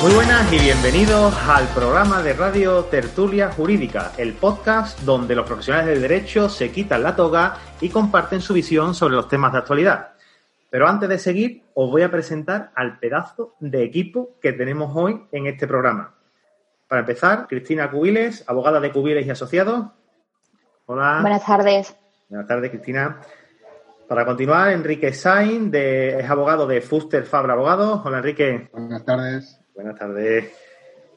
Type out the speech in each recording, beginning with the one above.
Muy buenas y bienvenidos al programa de Radio Tertulia Jurídica, el podcast donde los profesionales del derecho se quitan la toga y comparten su visión sobre los temas de actualidad. Pero antes de seguir, os voy a presentar al pedazo de equipo que tenemos hoy en este programa. Para empezar, Cristina Cubiles, abogada de Cubiles y Asociados. Hola. Buenas tardes. Buenas tardes, Cristina. Para continuar, Enrique Sain, de, es abogado de Fuster Fabra Abogados. Hola, Enrique. Buenas tardes. Buenas tardes.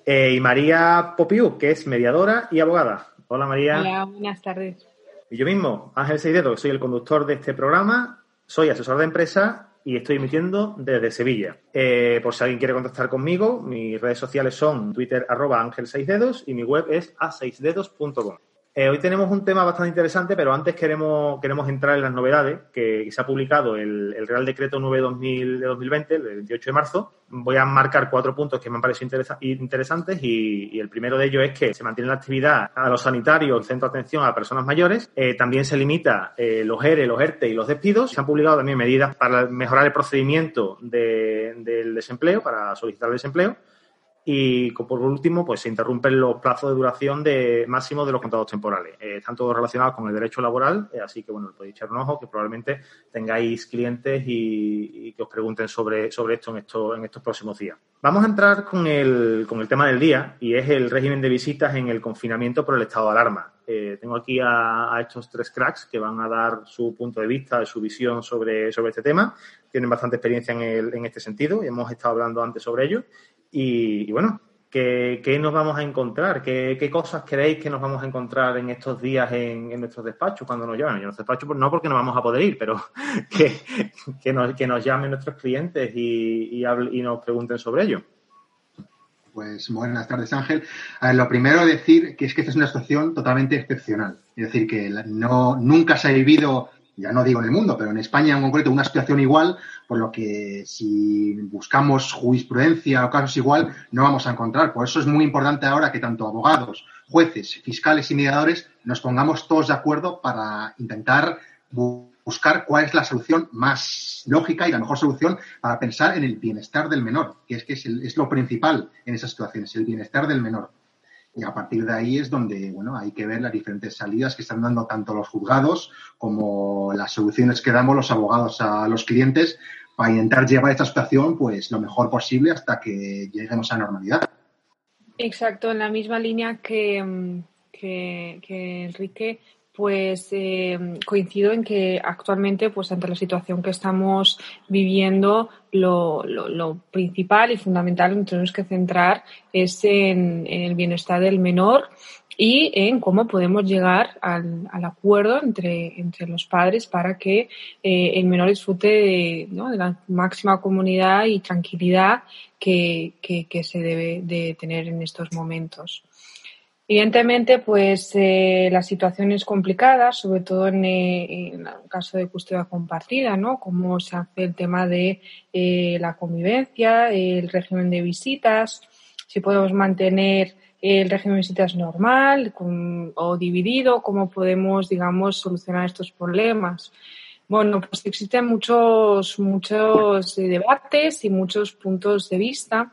Eh, y María Popiu, que es mediadora y abogada. Hola, María. Hola, buenas tardes. Y yo mismo, Ángel Seidedo, que soy el conductor de este programa soy asesor de empresa y estoy emitiendo desde Sevilla. Eh, por si alguien quiere contactar conmigo, mis redes sociales son twitter arroba ángel 6 dedos y mi web es a6dedos.com. Eh, hoy tenemos un tema bastante interesante, pero antes queremos, queremos entrar en las novedades, que se ha publicado el, Real Decreto 9 2000 de 2020, el 28 de marzo. Voy a marcar cuatro puntos que me han parecido interesantes y, el primero de ellos es que se mantiene la actividad a los sanitarios, el centro de atención a personas mayores. Eh, también se limita eh, los ERE, los ERTE y los despidos. Se han publicado también medidas para mejorar el procedimiento del desempleo, para solicitar el desempleo. Y por último, pues se interrumpen los plazos de duración de máximo de los contratos temporales. Eh, están todos relacionados con el derecho laboral, eh, así que bueno, podéis echar un ojo, que probablemente tengáis clientes y, que os pregunten sobre, sobre esto en, esto en estos próximos días. Vamos a entrar con el, con el tema del día y es el régimen de visitas en el confinamiento por el estado de alarma. Eh, tengo aquí a, estos tres cracks que van a dar su punto de vista, su visión sobre, sobre este tema. Tienen bastante experiencia en, el, en este sentido y hemos estado hablando antes sobre ello. Y, bueno, ¿qué, nos vamos a encontrar? ¿Qué, cosas creéis que nos vamos a encontrar en estos días en, nuestros despachos cuando nos llamen? En nuestros despachos pues, no porque no vamos a poder ir, pero que, nos, que nos llamen nuestros clientes y, y, nos pregunten sobre ello. Pues buenas tardes, Ángel. lo primero decir que es que esta es una situación totalmente excepcional. Es decir, que no, nunca se ha vivido ya no digo en el mundo, pero en España en concreto, una situación igual, por lo que si buscamos jurisprudencia o casos igual, no vamos a encontrar. Por eso es muy importante ahora que tanto abogados, jueces, fiscales y mediadores nos pongamos todos de acuerdo para intentar buscar cuál es la solución más lógica y la mejor solución para pensar en el bienestar del menor, que es que es, es lo principal en esas situaciones, el bienestar del menor. Y a partir de ahí es donde bueno, hay que ver las diferentes salidas que están dando tanto los juzgados como las soluciones que damos los abogados a los clientes para intentar llevar esta situación pues lo mejor posible hasta que lleguemos a normalidad. Exacto, en la misma línea que, que, que Enrique, pues eh, coincido en que actualmente, pues ante la situación que estamos viviendo, lo, principal y fundamental en que tenemos que centrar es en, el bienestar del menor y en cómo podemos llegar al, acuerdo entre, los padres para que eh, el menor disfrute de, la máxima comunidad y tranquilidad que, que se debe de tener en estos momentos. Evidentemente, pues eh, la situación es complicada, sobre todo en, eh, el caso de custodia compartida, ¿no? Cómo se hace el tema de eh, la convivencia, el régimen de visitas, si podemos mantener el régimen de visitas normal o dividido, cómo podemos, digamos, solucionar estos problemas. Bueno, pues existen muchos, muchos debates y muchos puntos de vista.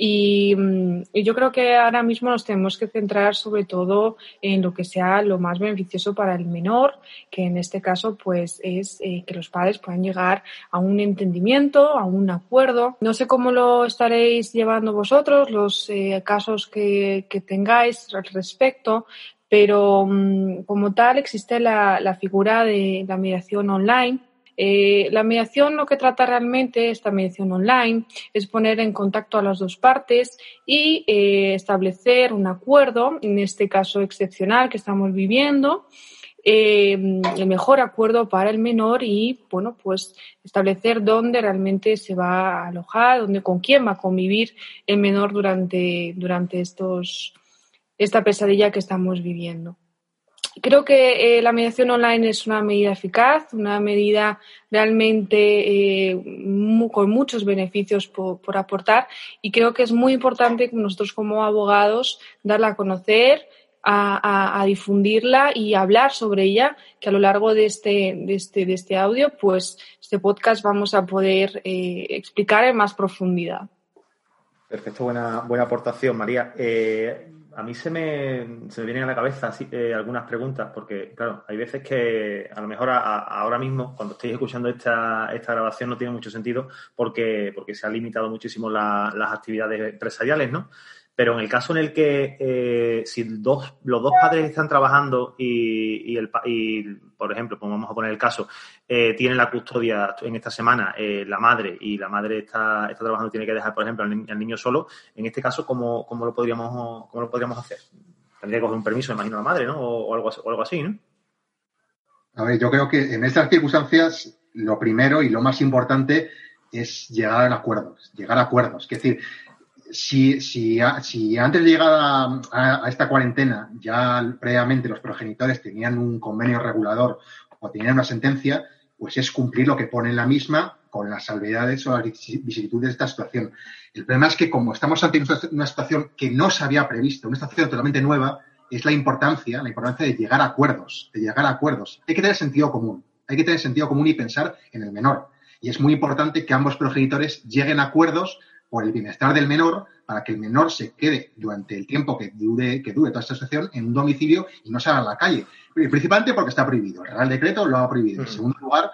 Mm, y, yo creo que ahora mismo nos tenemos que centrar sobre todo en lo que sea lo más beneficioso para el menor, que en este caso pues es eh, que los padres puedan llegar a un entendimiento, a un acuerdo. No sé cómo lo estaréis llevando vosotros, los eh, casos que, tengáis al respecto, pero mm, como tal existe la figura de la mediación online eh, la mediación lo que trata realmente, esta mediación online, es poner en contacto a las dos partes y eh, establecer un acuerdo, en este caso excepcional que estamos viviendo, eh, el mejor acuerdo para el menor y, bueno, pues establecer dónde realmente se va a alojar, dónde, con quién va a convivir el menor durante, durante esta pesadilla que estamos viviendo. Creo que eh, la mediación online es una medida eficaz, una medida realmente eh, con muchos beneficios por, aportar y creo que es muy importante nosotros como abogados darla a conocer, a, difundirla y hablar sobre ella, que a lo largo de este, de este, de este audio, pues este podcast vamos a poder eh, explicar en más profundidad. Perfecto, buena, buena aportación, María. A mí se me, se me vienen a la cabeza eh, algunas preguntas, porque, claro, hay veces que a lo mejor ahora mismo, cuando estéis escuchando esta, esta grabación, no tiene mucho sentido porque, porque se han limitado muchísimo las actividades empresariales, ¿no? Pero en el caso en el que eh, si dos, los dos padres están trabajando y, el, y por ejemplo, pues vamos a poner el caso, eh, tienen la custodia en esta semana eh, la madre y la madre está, está trabajando y tiene que dejar, por ejemplo, al, niño solo, en este caso, ¿cómo, cómo, lo, podríamos, cómo lo podríamos hacer? Tendría que coger un permiso, imagino, la madre, ¿no? O, algo, o algo así, ¿no? A ver, yo creo que en estas circunstancias lo primero y lo más importante es llegar a acuerdos, llegar a acuerdos. Es decir, si, si, si, antes de llegar a, esta cuarentena ya previamente los progenitores tenían un convenio regulador o tenían una sentencia, pues es cumplir lo que pone en la misma con las salvedades o las vicisitudes de esta situación. El problema es que como estamos ante una situación que no se había previsto, una situación totalmente nueva, es la importancia, la importancia de llegar a acuerdos, de llegar a acuerdos. Hay que tener sentido común, hay que tener sentido común y pensar en el menor. Y es muy importante que ambos progenitores lleguen a acuerdos por el bienestar del menor para que el menor se quede durante el tiempo que dure, que dure toda esta situación en un domicilio y no salga a la calle. Principalmente porque está prohibido. El Real Decreto lo ha prohibido. En segundo lugar,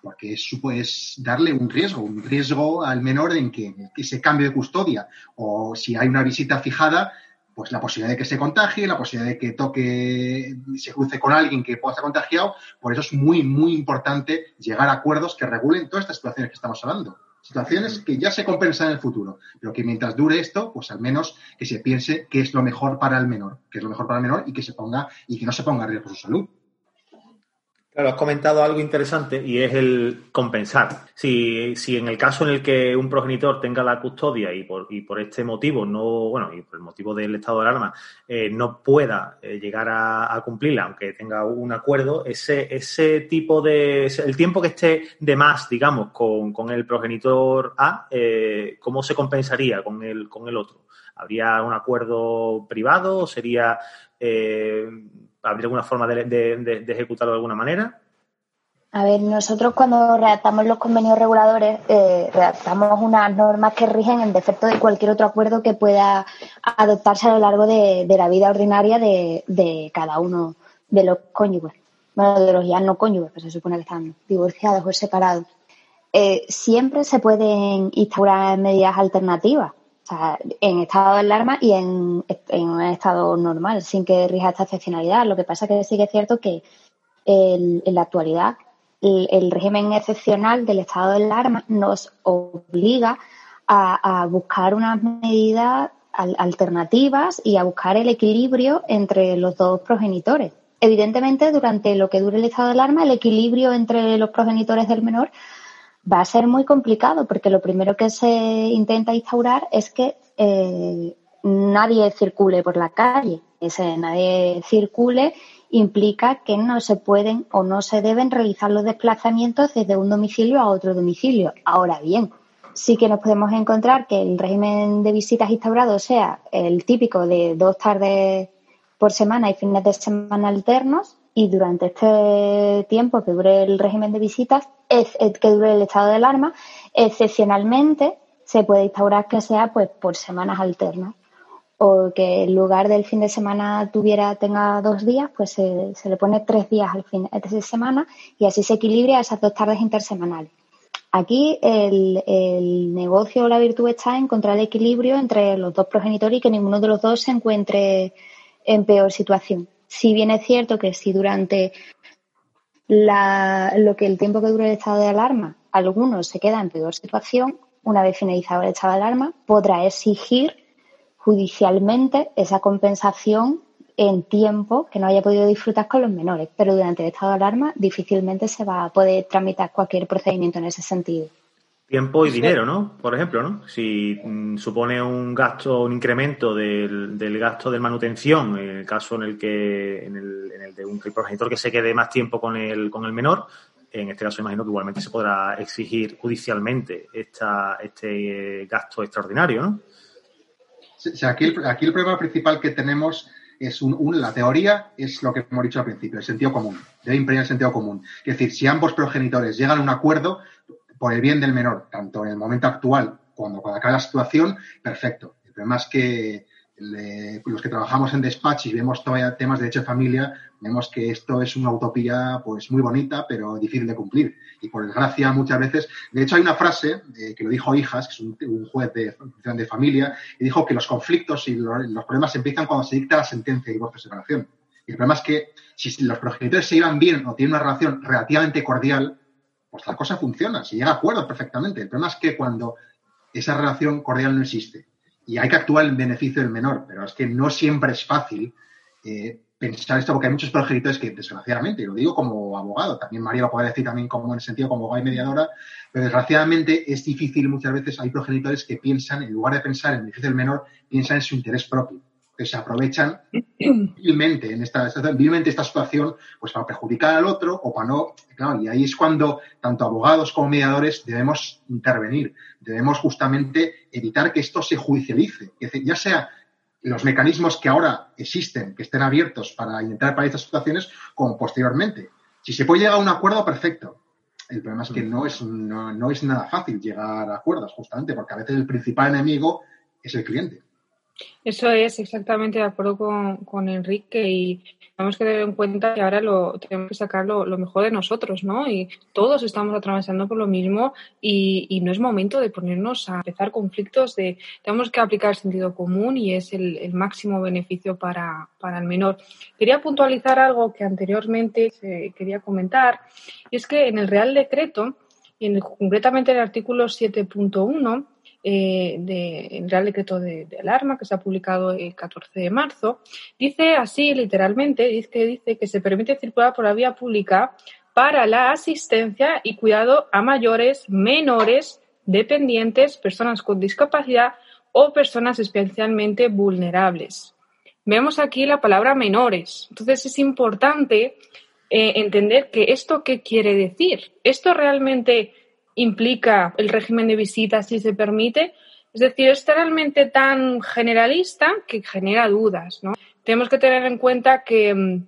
porque es, pues, darle un riesgo, un riesgo al menor en que, ese cambio de custodia o si hay una visita fijada, pues la posibilidad de que se contagie, la posibilidad de que toque, se cruce con alguien que pueda estar contagiado. Por eso es muy, muy importante llegar a acuerdos que regulen todas estas situaciones que estamos hablando situaciones que ya se compensan en el futuro, pero que mientras dure esto, pues al menos que se piense qué es lo mejor para el menor, qué es lo mejor para el menor y que se ponga y que no se ponga en riesgo su salud. Claro, has comentado algo interesante y es el compensar. Si, si en el caso en el que un progenitor tenga la custodia y por, y por este motivo, no, bueno, y por el motivo del estado de alarma, eh, no pueda eh, llegar a, cumplirla, aunque tenga un acuerdo, ese, ese tipo de, el tiempo que esté de más, digamos, con, con el progenitor A, eh, ¿cómo se compensaría con el, con el otro? ¿Habría un acuerdo privado o sería ¿Habría alguna forma de, ejecutarlo de alguna manera? A ver, nosotros cuando redactamos los convenios reguladores, eh, redactamos unas normas que rigen en defecto de cualquier otro acuerdo que pueda adoptarse a lo largo de, la vida ordinaria de, cada uno de los cónyuges. Bueno, de los ya no cónyuges, que se supone que están divorciados o separados. Eh, siempre se pueden instaurar medidas alternativas en estado de alarma y en, un estado normal, sin que rija esta excepcionalidad. Lo que pasa es que sí cierto que en la actualidad el, régimen excepcional del estado de alarma nos obliga a, buscar unas medidas alternativas y a buscar el equilibrio entre los dos progenitores. Evidentemente, durante lo que dure el estado de alarma, el equilibrio entre los progenitores del menor va a ser muy complicado porque lo primero que se intenta instaurar es que eh, nadie circule por la calle. Ese nadie circule implica que no se pueden o no se deben realizar los desplazamientos desde un domicilio a otro domicilio. Ahora bien, sí que nos podemos encontrar que el régimen de visitas instaurado sea el típico de dos tardes por semana y fines de semana alternos y durante este tiempo que dure el régimen de visitas que dure el estado de alarma, excepcionalmente se puede instaurar que sea pues por semanas alternas o que en lugar del fin de semana tuviera tenga dos días, pues se, le pone tres días al fin de semana y así se equilibra esas dos tardes intersemanales. Aquí el, el negocio o la virtud está en encontrar el equilibrio entre los dos progenitores y que ninguno de los dos se encuentre en peor situación. Si bien es cierto que si durante la, lo que el tiempo que dure el estado de alarma, algunos se quedan en peor situación, una vez finalizado el estado de alarma, podrá exigir judicialmente esa compensación en tiempo que no haya podido disfrutar con los menores, pero durante el estado de alarma difícilmente se va a poder tramitar cualquier procedimiento en ese sentido. Tiempo y dinero, ¿no? Por ejemplo, ¿no? Si mm, supone un gasto, un incremento del, gasto de manutención, en el caso en el que, en el, en el de un progenitor que se quede más tiempo con el, con el menor, en este caso imagino que igualmente se podrá exigir judicialmente esta, este gasto extraordinario, ¿no? aquí, el, aquí el problema principal que tenemos es un, la teoría es lo que hemos dicho al principio, el sentido común, debe imprimir el sentido común. Es decir, si ambos progenitores llegan a un acuerdo, por el bien del menor, tanto en el momento actual cuando, cuando acabe la situación, perfecto. El problema es que los que trabajamos en despacho y vemos todavía temas de derecho de familia, vemos que esto es una utopía pues muy bonita, pero difícil de cumplir. Y por desgracia, muchas veces, de hecho hay una frase eh, que lo dijo Hijas, que es un, juez de, de, familia, y dijo que los conflictos y los, problemas empiezan cuando se dicta la sentencia de divorcio separación. Y el problema es que si los progenitores se llevan bien o tienen una relación relativamente cordial, pues la cosa funciona, se llega a acuerdos perfectamente. El problema es que cuando esa relación cordial no existe y hay que actuar en beneficio del menor, pero es que no siempre es fácil eh, pensar esto porque hay muchos progenitores que, desgraciadamente, y lo digo como abogado, también María lo puede decir también como en el sentido como abogada y mediadora, pero desgraciadamente es difícil muchas veces, hay progenitores que piensan, en lugar de pensar en beneficio del menor, piensan en su interés propio que se aprovechan vilmente en esta, vilmente esta situación pues para perjudicar al otro o para no, claro, y ahí es cuando tanto abogados como mediadores debemos intervenir, debemos justamente evitar que esto se judicialice, ya sea los mecanismos que ahora existen, que estén abiertos para intentar para estas situaciones, como posteriormente. Si se puede llegar a un acuerdo, perfecto. El problema es que no es, no, no es nada fácil llegar a acuerdos, justamente, porque a veces el principal enemigo es el cliente. Eso es exactamente de acuerdo con, Enrique y tenemos que tener en cuenta que ahora lo tenemos que sacar lo, mejor de nosotros, ¿no? Y todos estamos atravesando por lo mismo y, no es momento de ponernos a empezar conflictos de tenemos que aplicar sentido común y es el, máximo beneficio para, para, el menor. Quería puntualizar algo que anteriormente se quería comentar y es que en el Real Decreto, en concretamente en el artículo 7.1, eh, del Real Decreto de, Alarma que se ha publicado el 14 de marzo, dice así literalmente, dice que, dice que se permite circular por la vía pública para la asistencia y cuidado a mayores, menores, dependientes, personas con discapacidad o personas especialmente vulnerables. Vemos aquí la palabra menores. Entonces es importante eh, entender que esto qué quiere decir. Esto realmente implica el régimen de visitas si se permite. Es decir, es realmente tan generalista que genera dudas. ¿no? Tenemos que tener en cuenta que mm,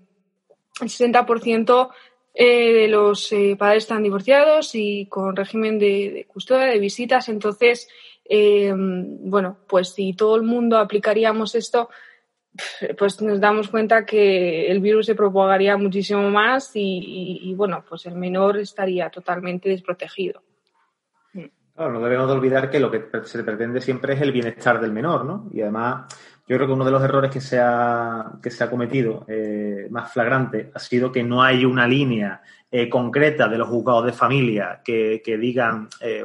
el 60% eh, de los eh, padres están divorciados y con régimen de, custodia, de visitas. Entonces, eh, bueno, pues si todo el mundo aplicaríamos esto, pues nos damos cuenta que el virus se propagaría muchísimo más y bueno, pues el menor estaría totalmente desprotegido no debemos de olvidar que lo que se pretende siempre es el bienestar del menor, ¿no? Y además, yo creo que uno de los errores que se ha, que se ha cometido eh, más flagrante ha sido que no hay una línea eh, concreta de los juzgados de familia que, digan, eh,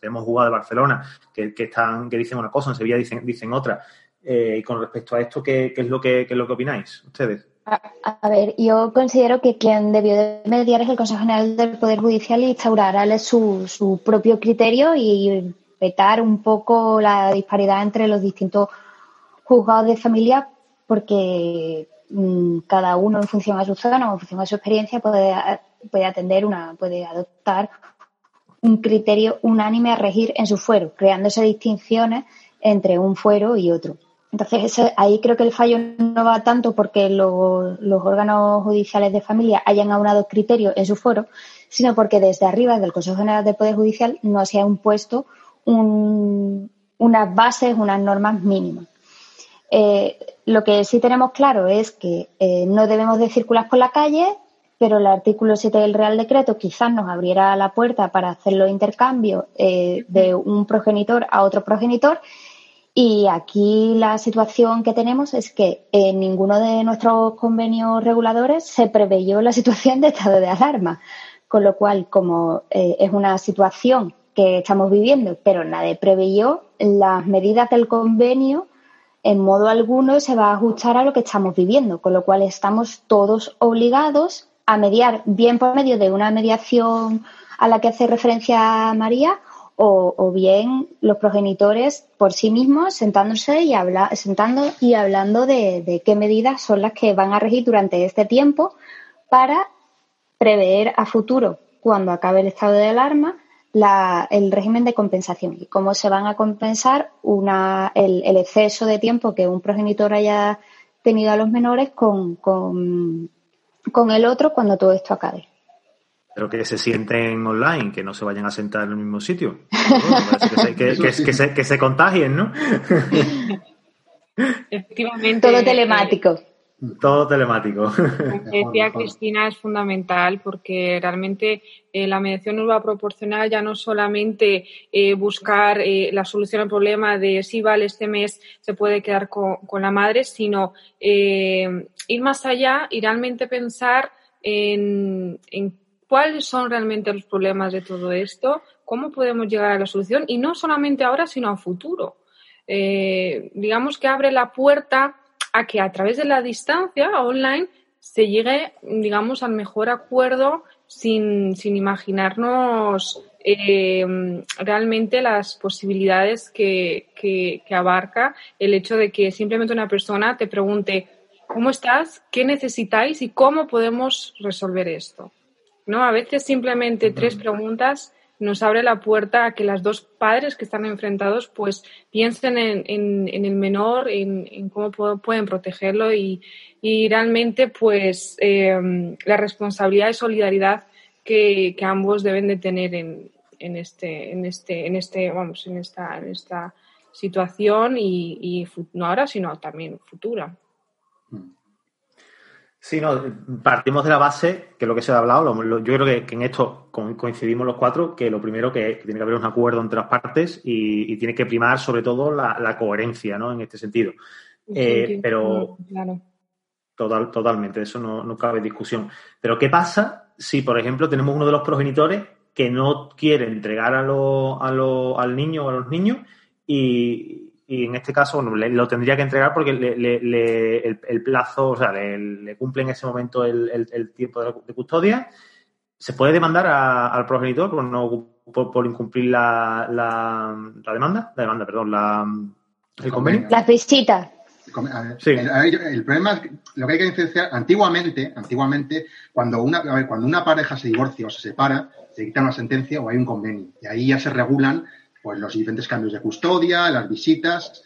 tenemos juzgados de Barcelona que, están, que dicen una cosa, en Sevilla dicen, dicen otra. y con respecto a esto, ¿qué, es lo que, qué es lo que opináis ustedes? A, ver, yo considero que quien debió de mediar es el Consejo General del Poder Judicial y instaurar su, su propio criterio y vetar un poco la disparidad entre los distintos juzgados de familia porque mm, cada uno en función a su zona o en función a su experiencia puede, puede atender una, puede adoptar un criterio unánime a regir en su fuero, creándose distinciones entre un fuero y otro. Entonces, ahí creo que el fallo no va tanto porque los órganos judiciales de familia hayan aunado criterios en su foro, sino porque desde arriba, del Consejo General del Poder Judicial, no se ha impuesto unas bases, unas normas mínimas. Eh, lo que sí tenemos claro es que eh, no debemos de circular por la calle, pero el artículo 7 del Real Decreto quizás nos abriera la puerta para hacer los intercambios eh, de un progenitor a otro progenitor y aquí la situación que tenemos es que en ninguno de nuestros convenios reguladores se preveyó la situación de estado de alarma, con lo cual, como eh, es una situación que estamos viviendo, pero nadie preveyó, las medidas del convenio en modo alguno se va a ajustar a lo que estamos viviendo, con lo cual estamos todos obligados a mediar bien por medio de una mediación a la que hace referencia María o, bien los progenitores por sí mismos sentándose y habla, sentando y hablando de, qué medidas son las que van a regir durante este tiempo para prever a futuro, cuando acabe el estado de alarma, el régimen de compensación y cómo se van a compensar una, el, exceso de tiempo que un progenitor haya tenido a los menores con, con, con el otro cuando todo esto acabe. Pero que se sienten online, que no se vayan a sentar en el mismo sitio. que, se, que, se, contagien, ¿no? Efectivamente. Todo telemático. Todo telemático. Como decía Cristina, es fundamental porque realmente eh, la mediación nos va a proporcionar ya no solamente eh, buscar eh, la solución al problema de si vale este mes se puede quedar con, la madre, sino ir más allá y realmente pensar en, en cuáles son realmente los problemas de todo esto, cómo podemos llegar a la solución y no solamente ahora, sino a futuro. digamos que abre la puerta a que a través de la distancia online se llegue, digamos, al mejor acuerdo sin, imaginarnos eh, realmente las posibilidades que, que, abarca el hecho de que simplemente una persona te pregunte ¿cómo estás? ¿Qué necesitáis? ¿Y cómo podemos resolver esto? ¿No? A veces simplemente tres preguntas nos abre la puerta a que las dos padres que están enfrentados pues piensen en, el menor, en, cómo pueden protegerlo y, realmente pues em, la responsabilidad y solidaridad que, ambos deben de tener en, este, en este, en este, vamos, en esta, en esta situación y, y no ahora sino también futura. Sí, no, partimos de la base, que es lo que se ha hablado, yo creo que, en esto coincidimos los cuatro, que lo primero que, tiene que haber un acuerdo entre las partes y, tiene que primar sobre todo la, coherencia, ¿no? En este sentido. Eh, pero claro. total, totalmente, eso no, cabe discusión. Pero ¿qué pasa si, por ejemplo, tenemos uno de los progenitores que no quiere entregar a al niño o a los niños y, y en este caso bueno, lo tendría que entregar porque el, plazo, o sea, le, cumple en ese momento el, tiempo de, custodia. ¿Se puede demandar al progenitor por, no, por, incumplir la, demanda? La demanda, perdón, la, el convenio. La visita. Sí. El, problema es que lo que hay que diferenciar, antiguamente, antiguamente, cuando una, cuando una pareja se divorcia o se separa, se quita una sentencia o hay un convenio. Y ahí ya se regulan pues los diferentes cambios de custodia, las visitas.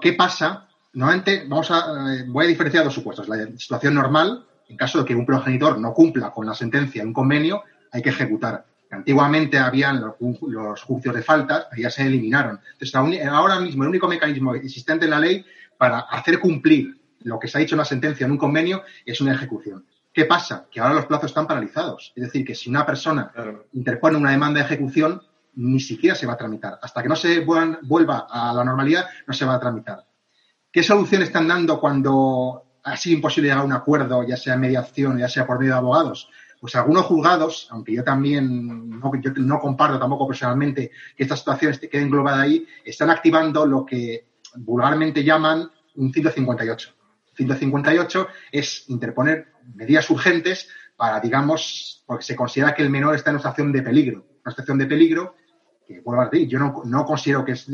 ¿Qué pasa? Nuevamente, vamos a, eh, voy a diferenciar dos supuestos. La situación normal, en caso de que un progenitor no cumpla con la sentencia en un convenio, hay que ejecutar. Antiguamente habían los, juicios de faltas, ya se eliminaron. Entonces, ahora mismo, el único mecanismo existente en la ley para hacer cumplir lo que se ha dicho en la sentencia en un convenio es una ejecución. ¿Qué pasa? Que ahora los plazos están paralizados. Es decir, que si una persona interpone una demanda de ejecución, ni siquiera se va a tramitar. Hasta que no se vuelva a la normalidad, no se va a tramitar. ¿Qué solución están dando cuando ha sido imposible llegar a un acuerdo, ya sea mediación, ya sea por medio de abogados? Pues algunos juzgados, aunque yo también no, comparto tampoco personalmente que esta situación quede englobada ahí, están activando lo que vulgarmente llaman un 158. 158 es interponer medidas urgentes para, digamos, porque se considera que el menor está en una situación de peligro, una situación de peligro que vuelvo a decir, yo no, considero que es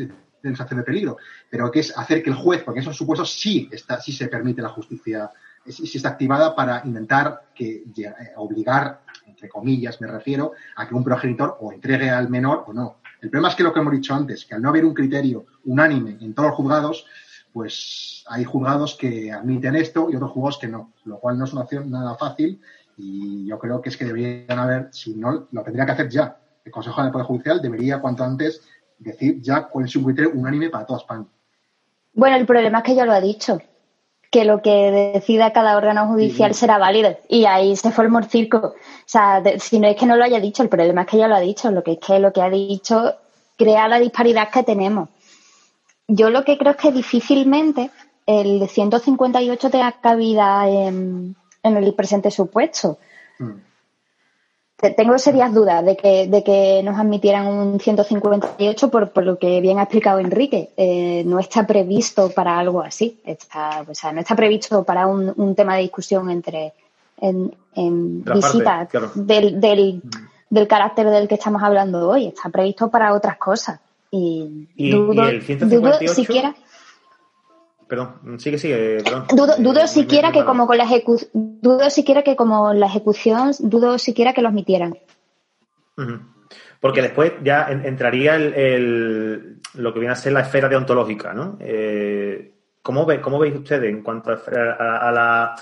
sensación de peligro, pero que es hacer que el juez, porque en esos supuestos sí, está, sí se permite la justicia, sí, está activada para intentar que, eh, obligar, entre comillas me refiero, a que un progenitor o entregue al menor o no. El problema es que lo que hemos dicho antes, que al no haber un criterio unánime en todos los juzgados, pues hay juzgados que admiten esto y otros juzgados que no, lo cual no es una opción nada fácil y yo creo que es que deberían haber, si no, lo tendría que hacer ya, el Consejo de Poder Judicial debería cuanto antes decir ya cuál es un criterio unánime para toda España. Bueno, el problema es que ya lo ha dicho, que lo que decida cada órgano judicial será válido. Y ahí se forma el circo. O sea, si no es que no lo haya dicho, el problema es que ya lo ha dicho. Lo que es que lo que ha dicho crea la disparidad que tenemos. Yo lo que creo es que difícilmente el 158 tenga cabida en, en el presente supuesto. Mm tengo serias dudas de que, de que nos admitieran un 158 por, por lo que bien ha explicado Enrique. Eh, no está previsto para algo así. Está, o sea, no está previsto para un, un tema de discusión entre en, visitas del, del, del, carácter del que estamos hablando hoy. Está previsto para otras cosas. Y, dudo, dudo siquiera Perdón, sigue, sigue, perdón. Dudo, dudo siquiera que como con la ejecución, dudo siquiera que como la ejecución, dudo siquiera que los mitieran. Porque después ya entraría el, lo que viene a ser la esfera deontológica, ¿no? Eh, ¿cómo, ve, ¿Cómo veis ustedes en cuanto a, la,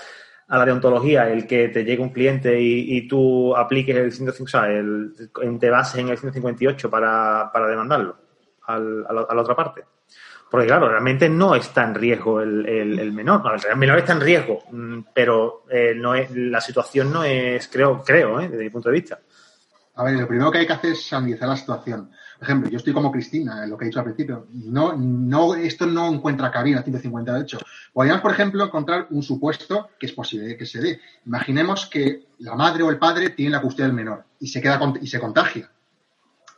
a la deontología el que te llegue un cliente y, tú apliques el 150, o sea, el, te bases en el 158 para, para demandarlo al, a, la, otra parte. Porque claro, realmente no está en riesgo el, el, menor. el menor está en riesgo, mm, pero eh, no es, la situación no es, creo, creo, ¿eh? desde mi punto de vista. A ver, lo primero que hay que hacer es analizar la situación. Por ejemplo, yo estoy como Cristina, en lo que he dicho al principio. No, no, esto no encuentra cabida en 158. Podríamos, por ejemplo, encontrar un supuesto que es posible que se dé. Imaginemos que la madre o el padre tienen la custodia del menor y se queda y se contagia.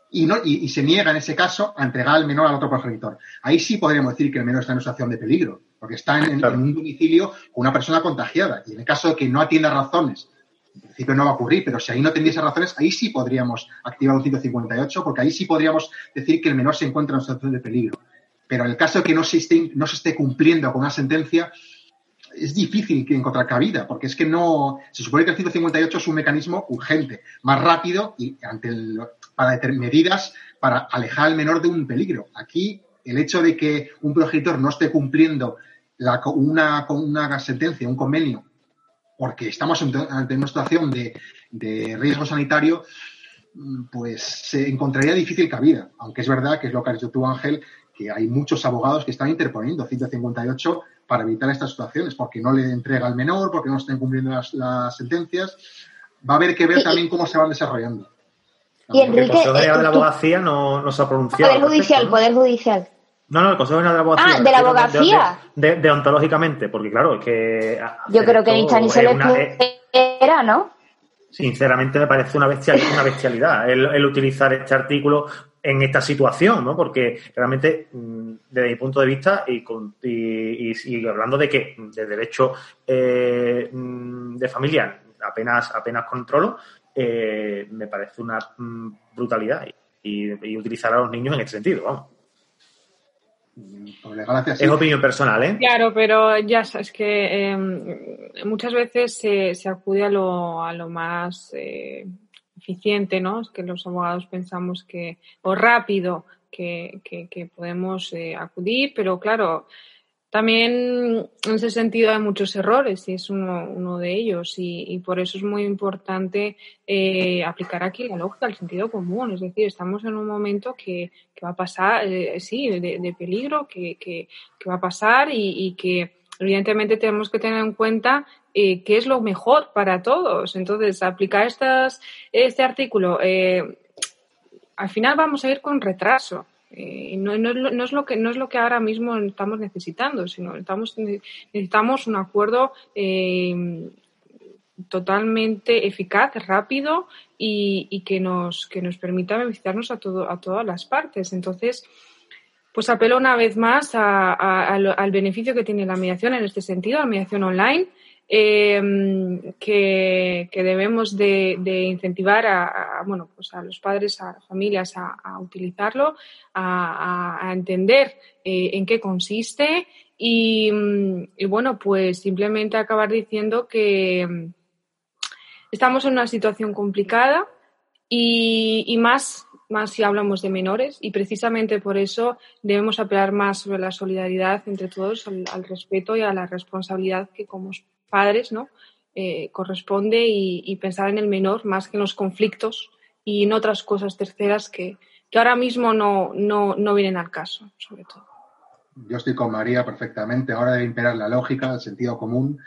Y, no, y, se niega en ese caso a entregar al menor al otro progenitor. Ahí sí podríamos decir que el menor está en una situación de peligro, porque está en, en un domicilio con una persona contagiada. Y en el caso de que no atienda razones en principio no va a ocurrir, pero si ahí no tendría razones, ahí sí podríamos activar un 158, porque ahí sí podríamos decir que el menor se encuentra en una situación de peligro. Pero en el caso de que no se esté, no se esté cumpliendo con una sentencia, es difícil que encontrar cabida, porque es que no. Se supone que el 158 es un mecanismo urgente, más rápido y ante para medidas para alejar al menor de un peligro. Aquí, el hecho de que un progenitor no esté cumpliendo la, una, una sentencia, un convenio porque estamos ante una situación de, riesgo sanitario, pues se encontraría difícil cabida, aunque es verdad que es lo que has dicho tú, Ángel, que hay muchos abogados que están interponiendo 158 para evitar estas situaciones, porque no le entrega al menor, porque no estén cumpliendo las, sentencias. Va a haber que ver también cómo se van desarrollando. Y Enrique, el Consejo General de la Abogacía no, se ha pronunciado. Poder Judicial, Poder Judicial. No, no, el Consejo General de la Abogacía. Ah, de la abogacía. De, deontológicamente, porque claro, es que. Yo creo que ni se le era, ¿no? Sinceramente me parece una, una bestialidad el, utilizar este artículo en esta situación, ¿no? Porque realmente, mm, desde mi punto de vista, y, y, hablando de que de derecho eh, mm, de familia apenas, apenas controlo, eh, me parece una mm, brutalidad y, y utilizar a los niños en este sentido, vamos. Es opinión personal, ¿eh? Claro, pero ya sabes que em, muchas veces se, acude a lo, a lo más eh, eficiente, ¿no? Es que los abogados pensamos que, o rápido, que, que, podemos eh, acudir, pero claro, también en ese sentido hay muchos errores y es uno, uno de ellos y, por eso es muy importante eh, aplicar aquí la lógica, el sentido común. Es decir, estamos en un momento que, va a pasar, eh, sí, de, peligro, que, va a pasar y, que evidentemente tenemos que tener en cuenta eh, qué es lo mejor para todos. Entonces, aplicar estas, este artículo, al final vamos a ir con retraso. Eh, no, no, es lo, que, no es lo que ahora mismo estamos necesitando, sino estamos, necesitamos un acuerdo eh, totalmente eficaz, rápido y, que, nos, que nos permita beneficiarnos a, todo, a todas las partes. Entonces, pues apelo una vez más al beneficio que tiene la mediación en este sentido, la mediación online, eh, que, debemos de, incentivar a, bueno, pues a los padres, a las familias a, utilizarlo, a, entender eh, en qué consiste y, bueno, pues simplemente acabar diciendo que mm, estamos en una situación complicada y, más más si hablamos de menores y precisamente por eso debemos apelar más sobre la solidaridad entre todos, al, al respeto y a la responsabilidad que como padres, ¿no? Eh, corresponde y, pensar en el menor más que en los conflictos y en otras cosas terceras que, ahora mismo no, no, vienen al caso, sobre todo. Yo estoy con María perfectamente. Ahora debe imperar la lógica, el sentido común.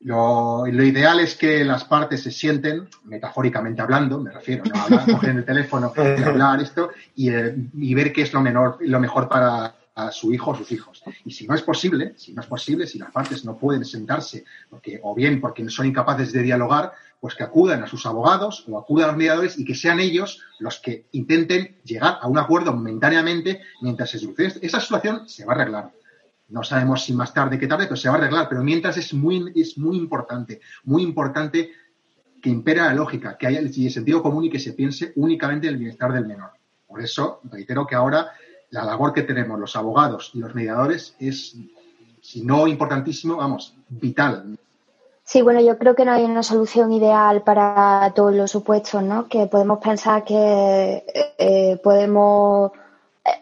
Lo, ideal es que las partes se sienten, metafóricamente hablando, me refiero, no hablar, coger el teléfono hablar esto y, eh, y, ver qué es lo, menor, lo mejor para, a su hijo o sus hijos. Y si no es posible, si no es posible, si las partes no pueden sentarse, porque, o bien porque son incapaces de dialogar, pues que acudan a sus abogados o acudan a los mediadores y que sean ellos los que intenten llegar a un acuerdo momentáneamente mientras se solucione. Esa situación se va a arreglar. No sabemos si más tarde que tarde, pero se va a arreglar. Pero mientras es muy, es muy importante, muy importante que impera la lógica, que haya el sentido común y que se piense únicamente en el bienestar del menor. Por eso, reitero que ahora la labor que tenemos los abogados y los mediadores es, si no importantísimo, vamos, vital. Sí, bueno, yo creo que no hay una solución ideal para todos los supuestos, ¿no? Que podemos pensar que eh, podemos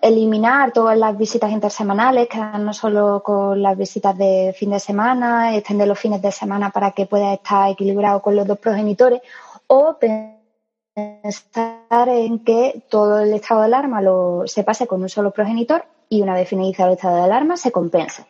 eliminar todas las visitas intersemanales, quedarnos solo con las visitas de fin de semana, extender los fines de semana para que pueda estar equilibrado con los dos progenitores o pensar en que todo el estado de alarma lo, se pase con un solo progenitor y una vez finalizado el estado de alarma se compense.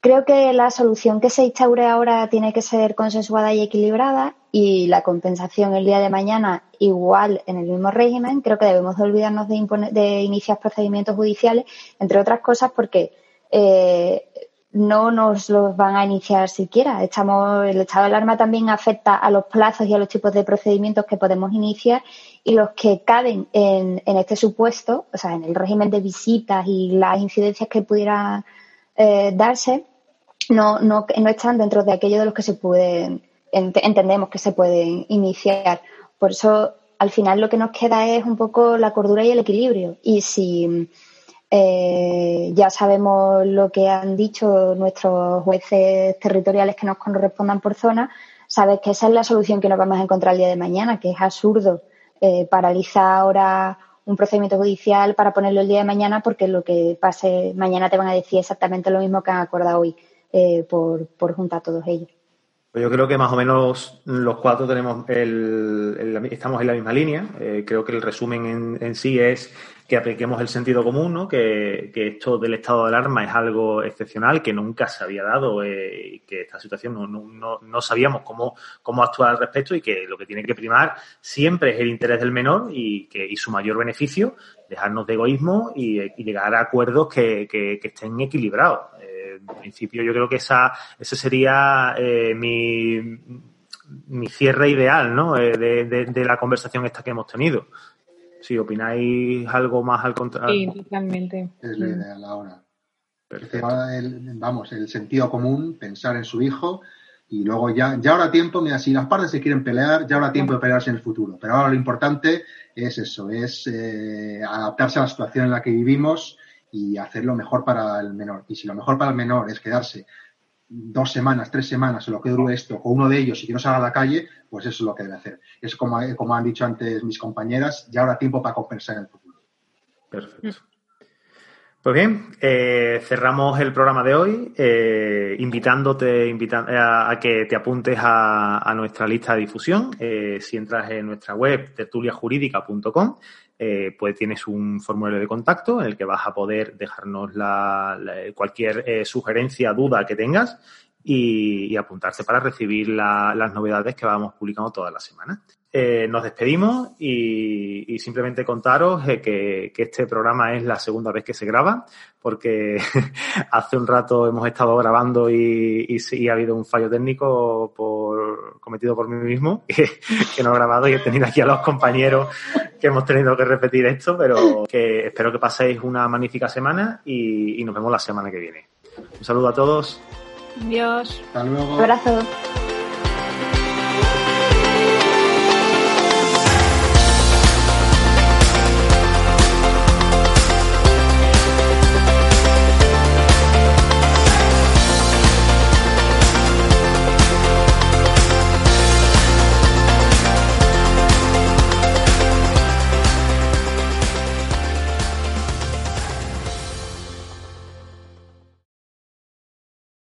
Creo que la solución que se instaure ahora tiene que ser consensuada y equilibrada y la compensación el día de mañana igual en el mismo régimen. Creo que debemos de olvidarnos de, de iniciar procedimientos judiciales, entre otras cosas porque eh, no nos los van a iniciar siquiera. Estamos, el estado de alarma también afecta a los plazos y a los tipos de procedimientos que podemos iniciar y los que caben en, este supuesto, o sea, en el régimen de visitas y las incidencias que pudieran eh, darse, no, no, no están dentro de aquello de los que se pueden, entendemos que se pueden iniciar. Por eso, al final, lo que nos queda es un poco la cordura y el equilibrio. Y si eh, ya sabemos lo que han dicho nuestros jueces territoriales que nos correspondan por zona, sabes que esa es la solución que nos vamos a encontrar el día de mañana, que es absurdo eh, paralizar ahora un procedimiento judicial para ponerlo el día de mañana porque lo que pase mañana te van a decir exactamente lo mismo que han acordado hoy. Eh, por, por juntar todos ellos. Pues yo creo que más o menos los cuatro tenemos el, estamos en la misma línea. Creo que el resumen en, sí es que apliquemos el sentido común, ¿no? que, esto del estado de alarma es algo excepcional, que nunca se había dado eh, y que esta situación no, no, no, sabíamos cómo, cómo actuar al respecto y que lo que tiene que primar siempre es el interés del menor y, que, y su mayor beneficio, dejarnos de egoísmo y, llegar a acuerdos que, que estén equilibrados en principio yo creo que esa, ese sería eh, mi, mi cierre ideal ¿no? Eh, de, la conversación esta que hemos tenido. Si opináis algo más al contrario. Sí, totalmente. Es la ideal ahora. vamos, el sentido común, pensar en su hijo y luego ya, ya habrá tiempo, mira, si las partes se quieren pelear, ya habrá tiempo de pelearse en el futuro. Pero ahora lo importante es eso, es eh, adaptarse a la situación en la que vivimos y hacer lo mejor para el menor. Y si lo mejor para el menor es quedarse dos semanas, tres semanas o lo que dure esto, o uno de ellos y que no salga a la calle, pues eso es lo que debe hacer. Es como, como han dicho antes mis compañeras, ya habrá tiempo para compensar en el futuro. Perfecto. Pues bien, eh, cerramos el programa de hoy eh, invitándote a, que te apuntes a, nuestra lista de difusión. Eh, si entras en nuestra web tertuliajurídica.com, pues tienes un formulario de contacto en el que vas a poder dejarnos cualquier sugerencia, duda que tengas y, apuntarse para recibir las novedades que vamos publicando todas las semanas. Eh, nos despedimos y, simplemente contaros eh, que, este programa es la segunda vez que se graba, porque hace un rato hemos estado grabando y, y, ha habido un fallo técnico por, cometido por mí mismo, que, no he grabado y he tenido aquí a los compañeros que hemos tenido que repetir esto, pero que espero que paséis una magnífica semana y, y nos vemos la semana que viene. Un saludo a todos. Adiós. Hasta luego. Un abrazo.